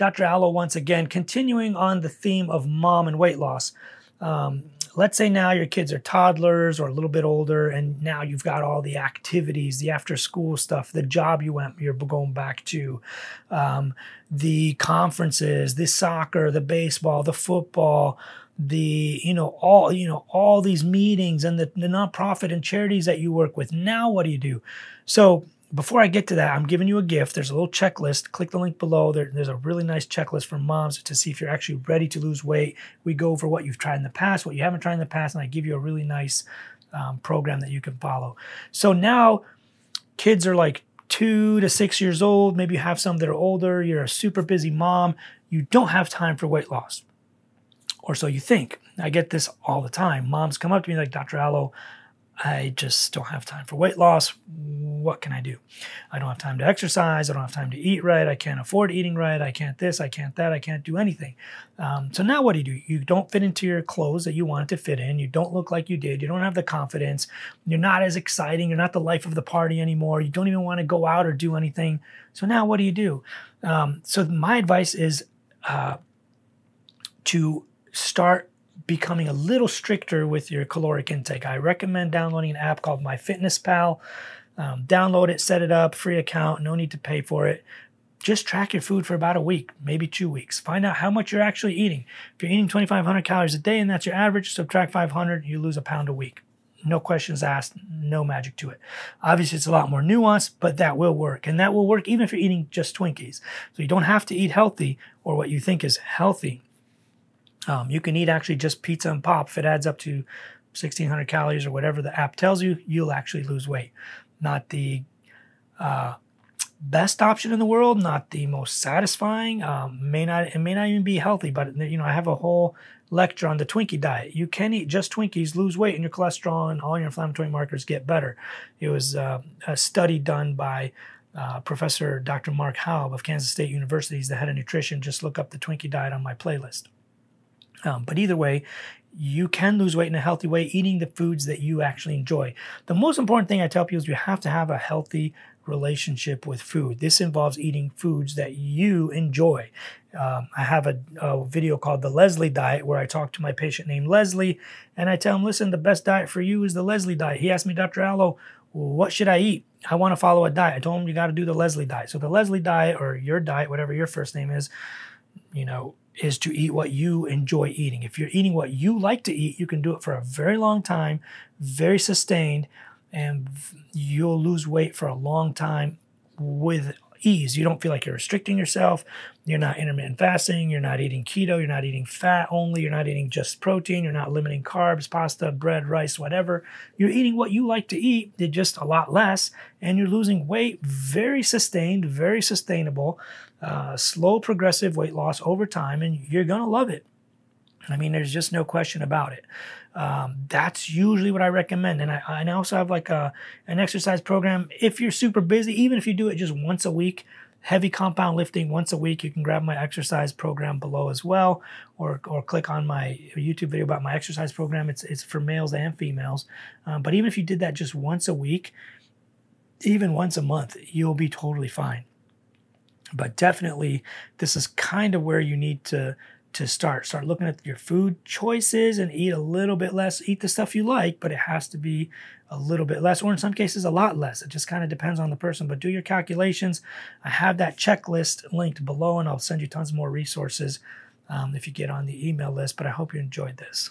Dr. Alo once again, continuing on the theme of mom and weight loss. Um, let's say now your kids are toddlers or a little bit older, and now you've got all the activities, the after school stuff, the job you went, you're going back to, um, the conferences, the soccer, the baseball, the football, the you know all you know all these meetings and the, the nonprofit and charities that you work with. Now what do you do? So before I get to that, I'm giving you a gift. There's a little checklist. Click the link below. There, there's a really nice checklist for moms to see if you're actually ready to lose weight. We go over what you've tried in the past, what you haven't tried in the past, and I give you a really nice um, program that you can follow. So now kids are like two to six years old. Maybe you have some that are older. You're a super busy mom. You don't have time for weight loss, or so you think. I get this all the time. Moms come up to me like, Dr. Alo, I just don't have time for weight loss. What can I do? I don't have time to exercise. I don't have time to eat right. I can't afford eating right. I can't this. I can't that. I can't do anything. Um, so now what do you do? You don't fit into your clothes that you wanted to fit in. You don't look like you did. You don't have the confidence. You're not as exciting. You're not the life of the party anymore. You don't even want to go out or do anything. So now what do you do? Um, so my advice is uh, to start becoming a little stricter with your caloric intake. I recommend downloading an app called MyFitnessPal. Um, download it, set it up, free account, no need to pay for it. Just track your food for about a week, maybe two weeks. Find out how much you're actually eating. If you're eating 2,500 calories a day and that's your average, subtract 500, you lose a pound a week. No questions asked, no magic to it. Obviously, it's a lot more nuanced, but that will work. And that will work even if you're eating just Twinkies. So you don't have to eat healthy or what you think is healthy um, you can eat actually just pizza and pop. If it adds up to 1600 calories or whatever the app tells you, you'll actually lose weight. Not the uh, best option in the world, not the most satisfying. Um, may not it may not even be healthy, but you know I have a whole lecture on the Twinkie diet. You can eat just Twinkies, lose weight, and your cholesterol and all your inflammatory markers get better. It was uh, a study done by uh, Professor Dr. Mark Haub of Kansas State University. He's the head of nutrition. Just look up the Twinkie diet on my playlist. Um, but either way, you can lose weight in a healthy way eating the foods that you actually enjoy. The most important thing I tell people is you have to have a healthy relationship with food. This involves eating foods that you enjoy. Um, I have a, a, video called the Leslie Diet where I talk to my patient named Leslie and I tell him, listen, the best diet for you is the Leslie Diet. He asked me, Dr. Alo, what should I eat? I want to follow a diet. I told him you got to do the Leslie Diet. So the Leslie Diet or your diet, whatever your first name is, you know, is to eat what you enjoy eating. If you're eating what you like to eat, you can do it for a very long time, very sustained, and you'll lose weight for a long time with ease. You don't feel like you're restricting yourself. You're not intermittent fasting. You're not eating keto. You're not eating fat only. You're not eating just protein. You're not limiting carbs, pasta, bread, rice, whatever. You're eating what you like to eat, just a lot less, and you're losing weight very sustained, very sustainable uh, slow progressive weight loss over time, and you're going to love it. I mean, there's just no question about it. Um, that's usually what I recommend. And I, I also have like a, an exercise program. If you're super busy, even if you do it just once a week, heavy compound lifting once a week, you can grab my exercise program below as well, or, or click on my YouTube video about my exercise program. It's, it's for males and females. Um, but even if you did that just once a week, even once a month, you'll be totally fine. But definitely, this is kind of where you need to to start. Start looking at your food choices and eat a little bit less. Eat the stuff you like, but it has to be a little bit less, or in some cases, a lot less. It just kind of depends on the person. But do your calculations. I have that checklist linked below, and I'll send you tons more resources um, if you get on the email list. But I hope you enjoyed this.